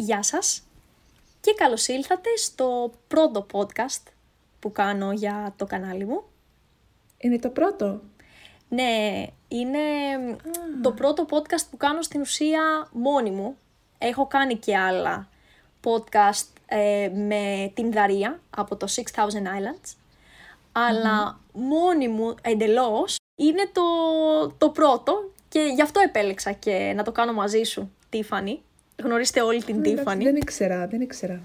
Γεια σας και καλώς ήλθατε στο πρώτο podcast που κάνω για το κανάλι μου. Είναι το πρώτο; Ναι, είναι το πρώτο podcast που κάνω στην ουσία μόνη μου. Έχω κάνει και άλλα podcast ε, με την Δαρία από το 6000 Islands. Αλλά μόνη μου εντελώς είναι το, το πρώτο και γι' αυτό επέλεξα και να το κάνω μαζί σου, Τίφανη. Γνωρίζετε όλη την Τίφανη. Δεν ήξερα, δεν ήξερα.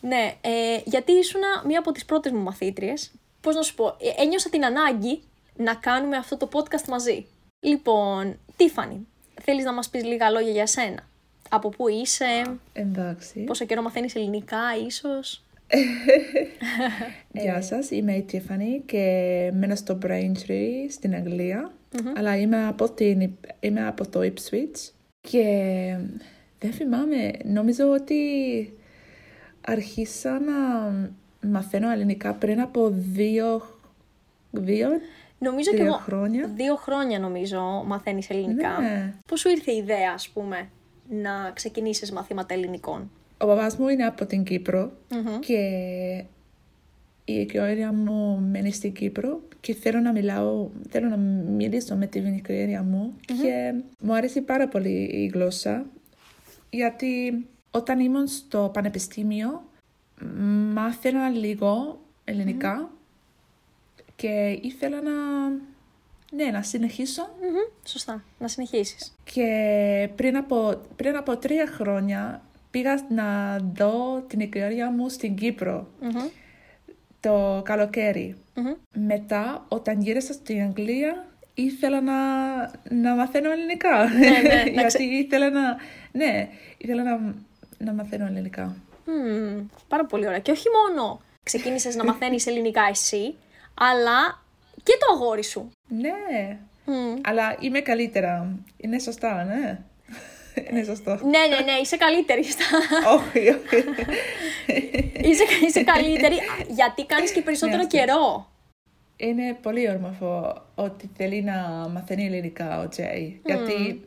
Ναι, ε, γιατί ήσουν μία από τις πρώτες μου μαθήτριες. Πώς να σου πω, ε, ένιωσα την ανάγκη να κάνουμε αυτό το podcast μαζί. Λοιπόν, Τίφανη, θέλεις να μας πεις λίγα λόγια για σένα; Από πού είσαι, Εντάξει. πόσο καιρό μαθαίνεις ελληνικά ίσως; Γεια σας, είμαι η Τίφανη και μένω στο Braintree στην αγγλια Αλλά είμαι από, την, είμαι από το Ipswich και δεν θυμάμαι, νομίζω ότι άρχισα να μαθαίνω ελληνικά πριν από δύο, δύο Νομίζω και τρία εγώ χρόνια. δύο χρόνια νομίζω μαθαίνεις ελληνικά. Ναι. Πώς σου ήρθε η ιδέα, ας πούμε, να ξεκινήσεις μαθήματα ελληνικών; Ο μπαμπάς μου είναι από την κυπρο Μμμ. και η οικογένεια μου μένει στην Κύπρο και θέλω να μιλάω, θέλω να μιλήσω με την οικογένεια μου και μου αρέσει πάρα πολύ η γλώσσα γιατί όταν ήμουν στο πανεπιστήμιο μάθαινα λίγο ελληνικά και ήθελα να, ναι, να συνεχίσω Μμμ, Σωστά, να συνεχίσεις. και πριν από, πριν από τρία χρόνια πήγα να δω την οικογένεια μου στην Κύπρο Μμμ, το καλοκαίρι. μμμ. Μετά, όταν γύρισα στην Αγγλία, ήθελα να, να μαθαίνω ελληνικά. Ναι, ναι, να Γιατί ξε- ήθελα να, ναι, ήθελα να, να μαθαίνω ελληνικά. Μμμ, πάρα πολύ ωραία. Και όχι μόνο ξεκίνησες να μαθαίνεις ελληνικά εσύ, αλλά και το αγόρι σου. Ναι, Μμ. αλλά είμαι καλύτερα. Είναι σωστά, ναι. Είναι σωστό. Ναι, ναι, ναι, είσαι καλύτερη. στα- όχι, όχι. είσαι, είσαι καλύτερη γιατί κάνεις και περισσότερο Ναι, αυτό. καιρό. Είναι πολύ όμορφο ότι θέλει να μαθαίνει ελληνικά ο Τζέι. Γιατί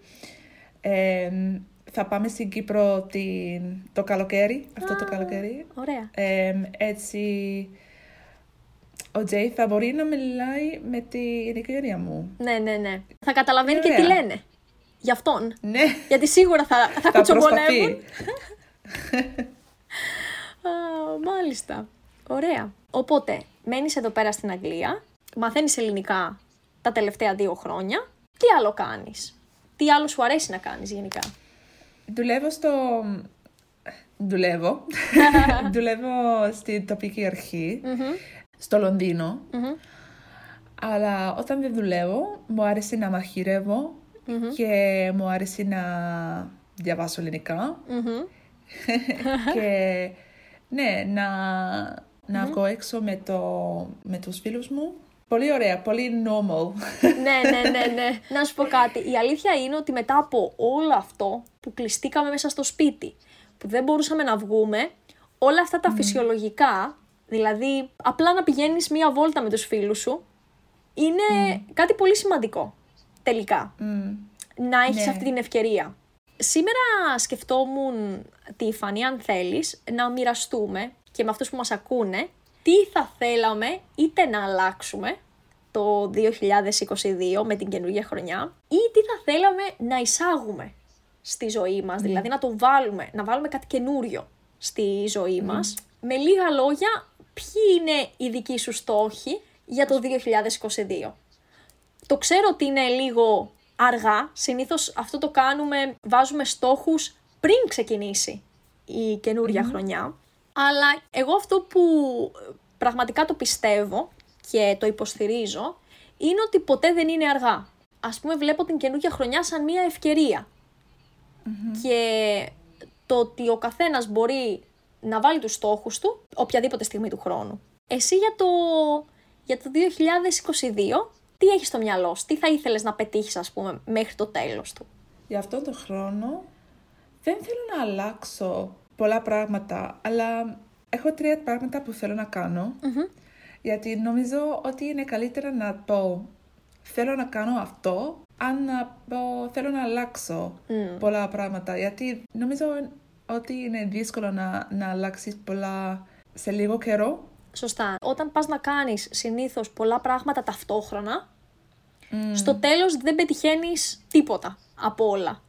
εμ, θα πάμε στην Κύπρο την, το καλοκαίρι, αυτό το καλοκαίρι. Ωραία. Εμ, έτσι ο Τζέι θα μπορεί να μιλάει με την οικογένεια μου. Ναι, ναι, ναι. Θα καταλαβαίνει και Είναι τι ωραία. λένε. Γι' αυτόν. Ναι, Γιατί σίγουρα θα, θα θα κουτσομπολεύουν. προσπαθεί. Α, μάλιστα. Ωραία. Οπότε, μένεις εδώ πέρα στην Αγγλία, μαθαίνεις ελληνικά τα τελευταία δύο χρόνια. Τι άλλο κάνεις; Τι άλλο σου αρέσει να κάνεις γενικά; Δουλεύω στο... Δουλεύω. Δουλεύω στην τοπική αρχή, Μμμ, στο Λονδίνο. μμμ, Αλλά όταν δεν δουλεύω, μου αρέσει να μαχειρεύω μμμ, και μου αρέσει να διαβάσω ελληνικά μμμ. και ναι, να, να βγω έξω με, το, με τους φίλους μου. Πολύ ωραία, πολύ normal. ναι, ναι, ναι, ναι. Να σου πω κάτι. Η αλήθεια είναι ότι μετά από όλο αυτό που κλειστήκαμε μέσα στο σπίτι, που δεν μπορούσαμε να βγούμε, όλα αυτά τα φυσιολογικά, δηλαδή απλά να πηγαίνεις μία βόλτα με τους φίλους σου, είναι κάτι πολύ σημαντικό, τελικά. Μμ. Να έχεις Ναι. αυτή την ευκαιρία. Σήμερα σκεφτόμουν, Τίφανη, αν θέλεις, να μοιραστούμε και με αυτούς που μας ακούνε, τι θα θέλαμε είτε να αλλάξουμε το 2022 με την καινούργια χρονιά ή τι θα θέλαμε να εισάγουμε στη ζωή μας, δηλαδή να το βάλουμε, να βάλουμε κάτι καινούριο στη ζωή μας. Με λίγα λόγια, ποιοι είναι οι δικοί σου στόχοι για το 2022. Το ξέρω ότι είναι λίγο αργά. Συνήθως αυτό το κάνουμε, βάζουμε στόχους πριν ξεκινήσει η καινούρια χρονιά. Αλλά εγώ αυτό που ε, πραγματικά το πιστεύω και το υποστηρίζω είναι ότι ποτέ δεν είναι αργά. Ας πούμε βλέπω την καινούργια χρονιά σαν μια ευκαιρία. Και το ότι ο καθένας μπορεί να βάλει τους στόχους του οποιαδήποτε στιγμή του χρόνου. Εσύ για το, για το 2022, τι έχεις στο μυαλό σου, τι θα ήθελες να πετύχεις ας πούμε μέχρι το τέλος του; Για αυτόν τον χρόνο δεν θέλω να αλλάξω πολλά πράγματα, αλλά έχω τρία πράγματα που θέλω να κάνω. Γιατί νομίζω ότι είναι καλύτερα να πω θέλω να κάνω αυτό, αν να πω θέλω να αλλάξω πολλά πράγματα. Γιατί νομίζω ότι είναι δύσκολο να, να αλλάξεις πολλά σε λίγο καιρό. Σωστά. Όταν πας να κάνεις συνήθως πολλά πράγματα ταυτόχρονα, στο τέλος δεν πετυχαίνεις τίποτα από όλα.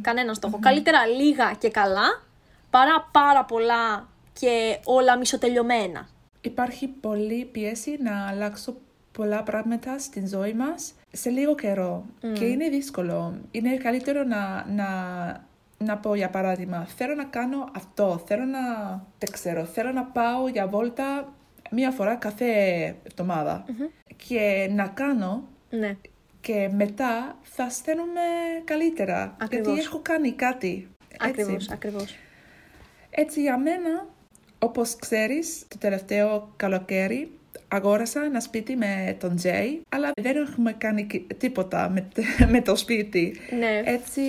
Κανένας στόχο. Καλύτερα λίγα και καλά, παρά πάρα πολλά και όλα μισοτελειωμένα. Υπάρχει πολλή πίεση να αλλάξω πολλά πράγματα στην ζωή μας σε λίγο καιρό και είναι δύσκολο. Είναι καλύτερο να, να, να πω για παράδειγμα, θέλω να κάνω αυτό, θέλω να, δεν ξέρω, θέλω να πάω για βόλτα μία φορά κάθε εβδομάδα και να κάνω Ναι. και μετά θα αισθάνομαι καλύτερα. Ακριβώς. Γιατί έχω κάνει κάτι. Έτσι. Ακριβώς, ακριβώς. Έτσι για μένα, όπως ξέρεις, το τελευταίο καλοκαίρι αγόρασα ένα σπίτι με τον Τζέι, αλλά δεν έχουμε κάνει κι- τίποτα με, με το σπίτι. Ναι. Έτσι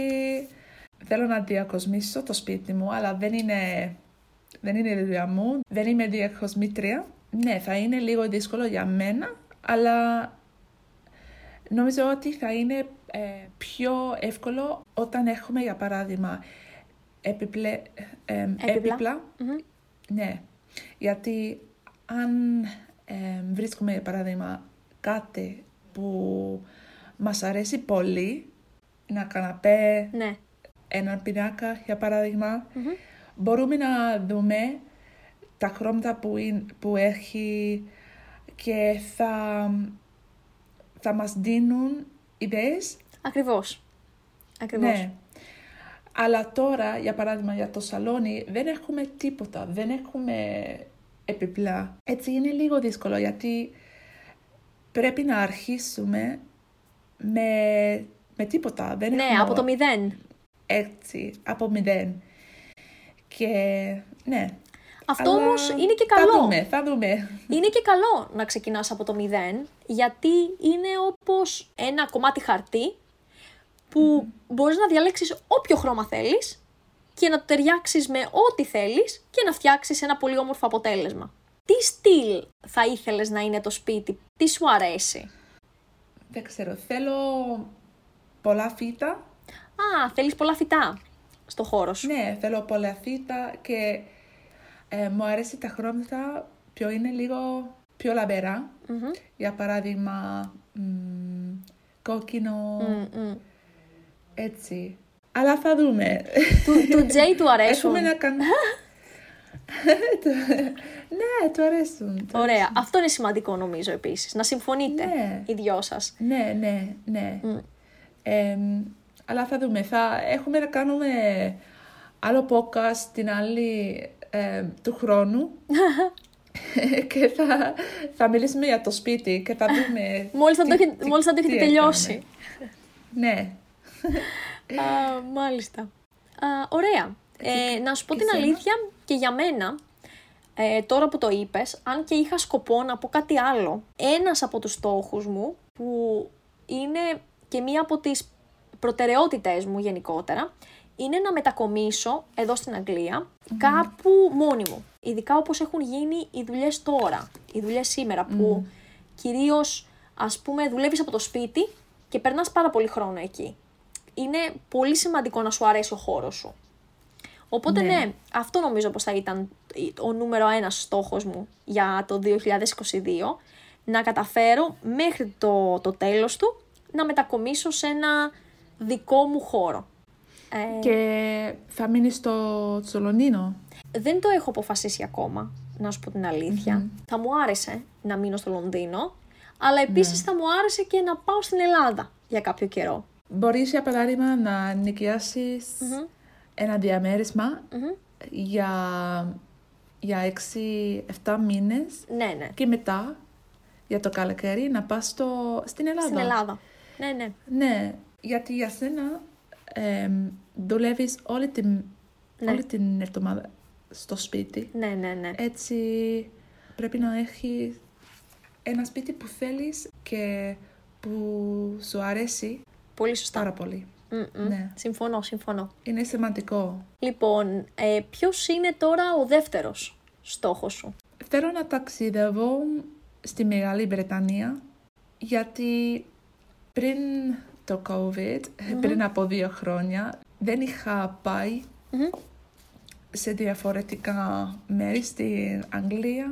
θέλω να διακοσμήσω το σπίτι μου, αλλά δεν είναι, δεν είναι η δουλειά μου, δεν είμαι διακοσμήτρια. Ναι, θα είναι λίγο δύσκολο για μένα, αλλά νομίζω ότι θα είναι ε, πιο εύκολο όταν έχουμε, για παράδειγμα, επιπλέ, ε, ε, έπιπλα. Μμμ. Ναι, γιατί αν ε, βρίσκουμε, για παράδειγμα, κάτι που μας αρέσει πολύ, ένα καναπέ, Ναι. έναν πινάκα, για παράδειγμα, Μμμ. μπορούμε να δούμε τα χρώματα που, είναι, που έχει και θα, θα μας δίνουν ιδέες. Ακριβώς. Ακριβώς. Ναι. Αλλά τώρα, για παράδειγμα, για το σαλόνι δεν έχουμε τίποτα, δεν έχουμε επιπλά. Έτσι είναι λίγο δύσκολο γιατί πρέπει να αρχίσουμε με, με τίποτα. Δεν Ναι, έχουμε από το μηδέν. έτσι, από μηδέν. Και ναι. Αυτό αλλά όμως είναι και Θα καλό. δούμε, θα δούμε. Είναι και καλό να ξεκινάς από το μηδέν, γιατί είναι όπως ένα κομμάτι χαρτί που μπορείς να διαλέξεις όποιο χρώμα θέλεις και να το ταιριάξεις με ό,τι θέλεις και να φτιάξεις ένα πολύ όμορφο αποτέλεσμα. Τι στυλ θα ήθελες να είναι το σπίτι, τι σου αρέσει; Δεν ξέρω, θέλω πολλά φύτα. Α, θέλεις πολλά φυτά στο χώρο σου. Ναι, θέλω πολλά φύτα και ε, μου αρέσει τα χρώματα πιο είναι λίγο πιο λαμπερά. Μμμ. Για παράδειγμα, μ, κόκκινο, Μμ, μμ. Έτσι. Αλλά θα δούμε. Του, του Τζέι του αρέσουν. Έχουμε να κάνουμε... ναι, του αρέσουν. του Ωραία. Αυτό είναι σημαντικό νομίζω επίσης. Να συμφωνείτε Ναι. οι δυο σας. Ναι, ναι, ναι. Μμ. Εμ, αλλά θα δούμε. Θα έχουμε να κάνουμε άλλο podcast την άλλη εμ, του χρόνου. και θα, θα μιλήσουμε για το σπίτι και θα δούμε. Μόλις θα, το, τι- έχετε- τι- μόλις θα το τι έχετε τελειώσει. έκαναμε. Ναι. Α, μάλιστα. Α, ωραία. Ε, να σου πω και την σένα; αλήθεια και για μένα, ε, τώρα που το είπες, αν και είχα σκοπό να πω κάτι άλλο, ένας από τους στόχους μου, που είναι και μία από τις προτεραιότητες μου γενικότερα, είναι να μετακομίσω εδώ στην αγγλια κάπου μόνη μου. Ειδικά όπως έχουν γίνει οι δουλειές τώρα, οι δουλειές σήμερα, που κυρίως ας πούμε δουλεύεις από το σπίτι και περνάς πάρα πολύ χρόνο εκεί. Είναι πολύ σημαντικό να σου αρέσει ο χώρος σου. Οπότε ναι, Ναι. αυτό νομίζω πως θα ήταν ο νούμερο ένας στόχος μου για το 2022, να καταφέρω μέχρι το, το τέλος του να μετακομίσω σε ένα δικό μου χώρο. Ε, Και θα μείνεις στο Τσολονίνο; δεν το έχω αποφασίσει ακόμα, να σου πω την αληθεια Θα μου άρεσε να μείνω στο Λονδίνο, αλλά επίσης θα μου άρεσε και να πάω στην Ελλάδα για κάποιο καιρό. Μπορείς για παράδειγμα να νοικιάσεις ένα διαμέρισμα Μμμ. για, για 6-7 μήνες Ναι, ναι. και μετά για το καλοκαίρι να πας στο, στην Ελλάδα. Στην Ελλάδα. Ναι, ναι. Ναι, γιατί για σένα ε, δουλεύεις όλη την, Ναι. όλη την εβδομάδα στο σπίτι. Ναι, ναι, ναι. Έτσι πρέπει να έχεις ένα σπίτι που θέλεις και που σου αρέσει Πολύ σωστά. πάρα πολύ. Μμ, μμ. Ναι. Συμφωνώ, συμφωνώ. Είναι σημαντικό. Λοιπόν, ε, ποιος είναι τώρα ο δεύτερος στόχος σου; Θέλω να ταξιδεύω στη Μεγάλη Βρετανία γιατί πριν το COVID, πριν από δύο χρόνια, δεν είχα πάει Μμμ. σε διαφορετικά μέρη στην αγγλια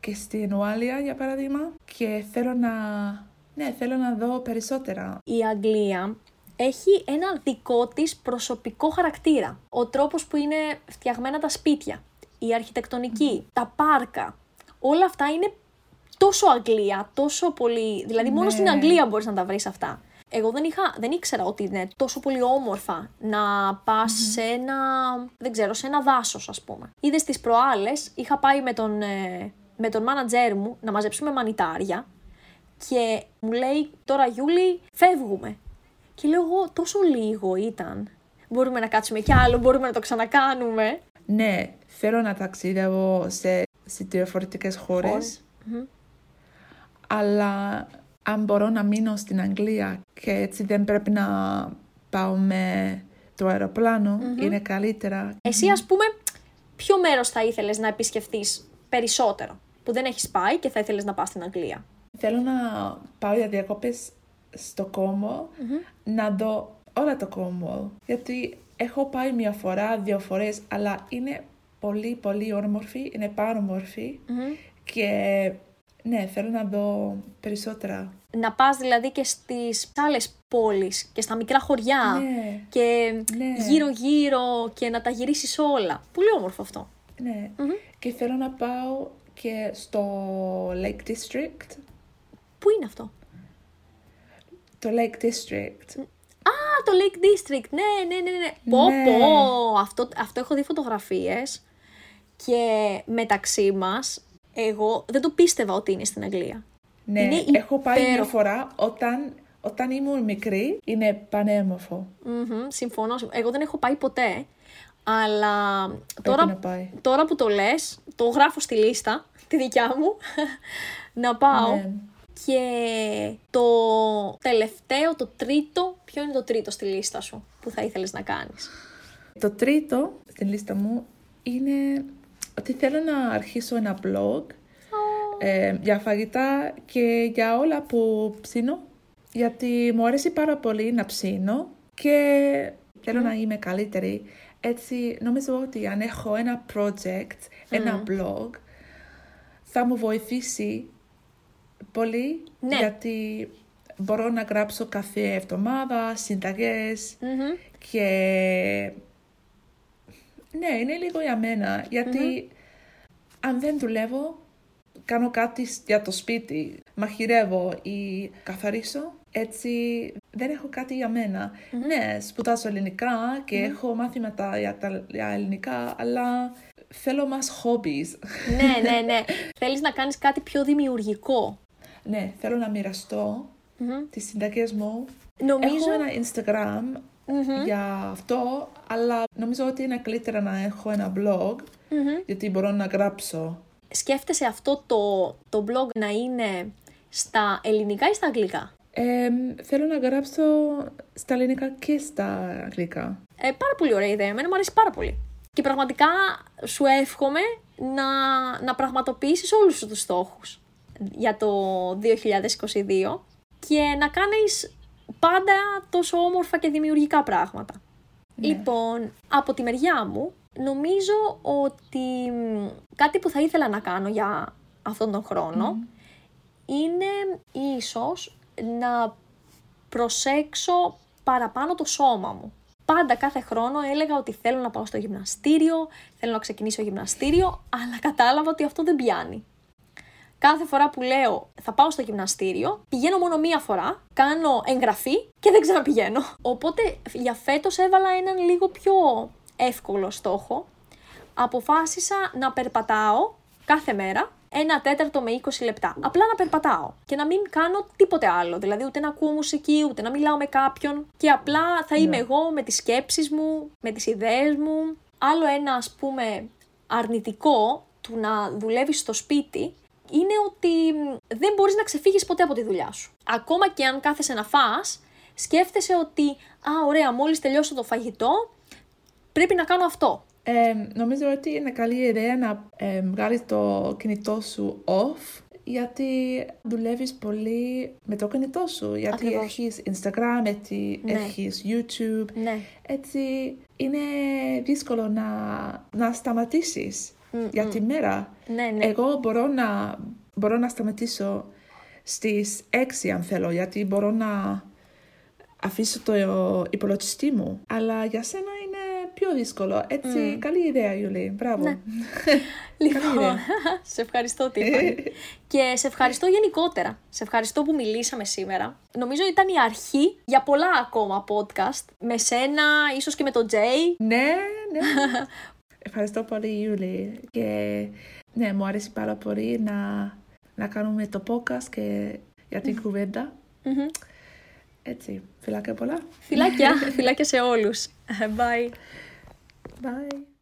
και στην Ουάλια για παράδειγμα και θέλω να, ναι, θέλω να δω περισσότερα. Η Αγγλία έχει ένα δικό της προσωπικό χαρακτήρα. Ο τρόπος που είναι φτιαγμένα τα σπίτια, η αρχιτεκτονική, τα πάρκα, όλα αυτά είναι τόσο Αγγλία, τόσο πολύ. Δηλαδή, μόνο Ναι. στην Αγγλία μπορείς να τα βρεις αυτά. Εγώ δεν, είχα, δεν ήξερα ότι είναι τόσο πολύ όμορφα να πας σε ένα, δεν ξέρω, σε ένα δάσος ας πούμε. Είδες τις προάλλες, είχα πάει με τον, ε, με τον μάνατζέρ μου να μαζέψουμε μανιτάρια και μου λέει τώρα Γιούλη φεύγουμε. Και λέω εγώ τόσο λίγο ήταν. Μπορούμε να κάτσουμε κι άλλο, μπορούμε να το ξανακάνουμε. Ναι, θέλω να ταξιδεύω σε, σε διαφορετικές χώρες, αλλά αν μπορώ να μείνω στην Αγγλία και έτσι δεν πρέπει να πάω με το αεροπλανο είναι καλύτερα. Εσύ ας πούμε, ποιο μέρος θα ήθελες να επισκεφθείς περισσότερο, που δεν έχεις πάει και θα ήθελες να πας στην Αγγλία; Θέλω να πάω για διακοπές στο κομο να δω όλα το κόμμο. Γιατί έχω πάει μια φορά, δύο φορές, αλλά είναι πολύ, πολύ όμορφη, είναι πάρα όμορφη. Και ναι, θέλω να δω περισσότερα. Να πας δηλαδή και στις άλλες πόλεις και στα μικρά χωριά Ναι. και Ναι. γύρω-γύρω και να τα γυρίσεις όλα. Πολύ όμορφο αυτό. Ναι. Και θέλω να πάω και στο Lake District. Πού είναι αυτό; Το Lake District. Α, το Lake District. Ναι, ναι, ναι, ναι. Πω, Ναι. πω. Αυτό, αυτό έχω δει φωτογραφίες και μεταξύ μας, εγώ δεν το πίστευα ότι είναι στην Αγγλία. Ναι, Είναι έχω πάει μια υπέροχο. φορά όταν, όταν ήμουν μικρή. Είναι πανέμορφο. Μμμ, συμφωνώ. Εγώ δεν έχω πάει ποτέ, αλλά να τώρα, πάει. τώρα που το λες, το γράφω στη λίστα, τη δικιά μου, να πάω. Ναι. Και το τελευταίο, το τρίτο, ποιο είναι το τρίτο στη λίστα σου που θα ήθελες να κάνεις; Το τρίτο στην λίστα μου είναι ότι θέλω να αρχίσω ένα blog ε, για φαγητά και για όλα που ψήνω. Γιατί μου αρέσει πάρα πολύ να ψήνω και θέλω να είμαι καλύτερη. Έτσι, νομίζω ότι αν έχω ένα project, ένα blog, θα μου βοηθήσει πολύ Ναι. γιατί μπορώ να γράψω κάθε εβδομάδα, συνταγές Μμμ. και ναι, είναι λίγο για μένα, γιατί αν δεν δουλεύω, κάνω κάτι σ- για το σπίτι, μαχειρεύω ή καθαρίσω, έτσι δεν έχω κάτι για μένα. Ναι, σπουδάζω ελληνικά και έχω μάθηματα για, τα, για ελληνικά, αλλά θέλω μας hobbies. ναι, ναι, ναι. Θέλεις να κάνεις κάτι πιο δημιουργικό. Ναι, θέλω να μοιραστώ Μμμ. τις συνταγές μου. Νομίζω... Έχω ένα Instagram για αυτό, αλλά νομίζω ότι είναι καλύτερα να έχω ένα blog, γιατί μπορώ να γράψω. Σκέφτεσαι αυτό το, το blog να είναι στα ελληνικά ή στα αγγλικά; Ε, θέλω να γράψω στα ελληνικά και στα αγγλικά. Ε, πάρα πολύ ωραία ιδέα. Εμένα μου αρέσει πάρα πολύ. Και πραγματικά σου εύχομαι να, να πραγματοποιήσεις όλους σου τους στόχους για το 2022 και να κάνεις πάντα τόσο όμορφα και δημιουργικά πράγματα. Λοιπόν, από τη μεριά μου, νομίζω ότι μ, κάτι που θα ήθελα να κάνω για αυτόν τον χρόνο είναι ίσως να προσέξω παραπάνω το σώμα μου. Πάντα κάθε χρόνο έλεγα ότι θέλω να πάω στο γυμναστήριο, θέλω να ξεκινήσω γυμναστήριο, αλλά κατάλαβα ότι αυτό δεν πιάνει. Κάθε φορά που λέω θα πάω στο γυμναστήριο, πηγαίνω μόνο μία φορά, κάνω εγγραφή και δεν ξαναπηγαίνω. Οπότε για φέτος έβαλα έναν λίγο πιο εύκολο στόχο. Αποφάσισα να περπατάω κάθε μέρα ένα τέταρτο με 20 λεπτά. Απλά να περπατάω και να μην κάνω τίποτε άλλο. Δηλαδή ούτε να ακούω μουσική, ούτε να μιλάω με κάποιον. Και απλά θα είμαι εγώ με τις σκέψεις μου, με τις ιδέες μου. Άλλο ένα ας πούμε αρνητικό του να δουλεύεις στο σπίτι είναι ότι μ, δεν μπορείς να ξεφύγεις ποτέ από τη δουλειά σου. Ακόμα και αν κάθεσαι να φας, σκέφτεσαι ότι «Α, ωραία, μόλις τελειώσω το φαγητό, πρέπει να κάνω αυτό». Ε, νομίζω ότι είναι καλή ιδέα να ε, βγάλεις το κινητό σου off, γιατί δουλεύεις πολύ με το κινητό σου. Γιατί Ακριβώς. έχεις Instagram, έτσι, Ναι. έχεις YouTube. Ναι. Έτσι είναι δύσκολο να, να σταματήσεις για τη μέρα. Ναι, ναι. Εγώ μπορώ να, μπορώ να σταματήσω στις 6 αν θέλω, γιατί μπορώ να αφήσω το υπολογιστή μου. Αλλά για σένα είναι πιο δύσκολο. Έτσι, καλή ιδέα, Ιουλή. Μπράβο. Ναι. Καλή Λοιπόν, ιδέα. σε ευχαριστώ Τίφανη. και σε ευχαριστώ γενικότερα. Σε ευχαριστώ που μιλήσαμε σήμερα. Νομίζω ήταν η αρχή για πολλά ακόμα podcast. Με σένα, ίσως και με τον Τζέι. ναι, ναι. Ευχαριστώ πολύ, Ιούλη. Και ναι, μου αρέσει πάρα πολύ να, να κάνουμε το podcast και για την κουβέντα. Έτσι, φιλάκια πολλά. Φιλάκια, φιλάκια σε όλους. Bye. Bye.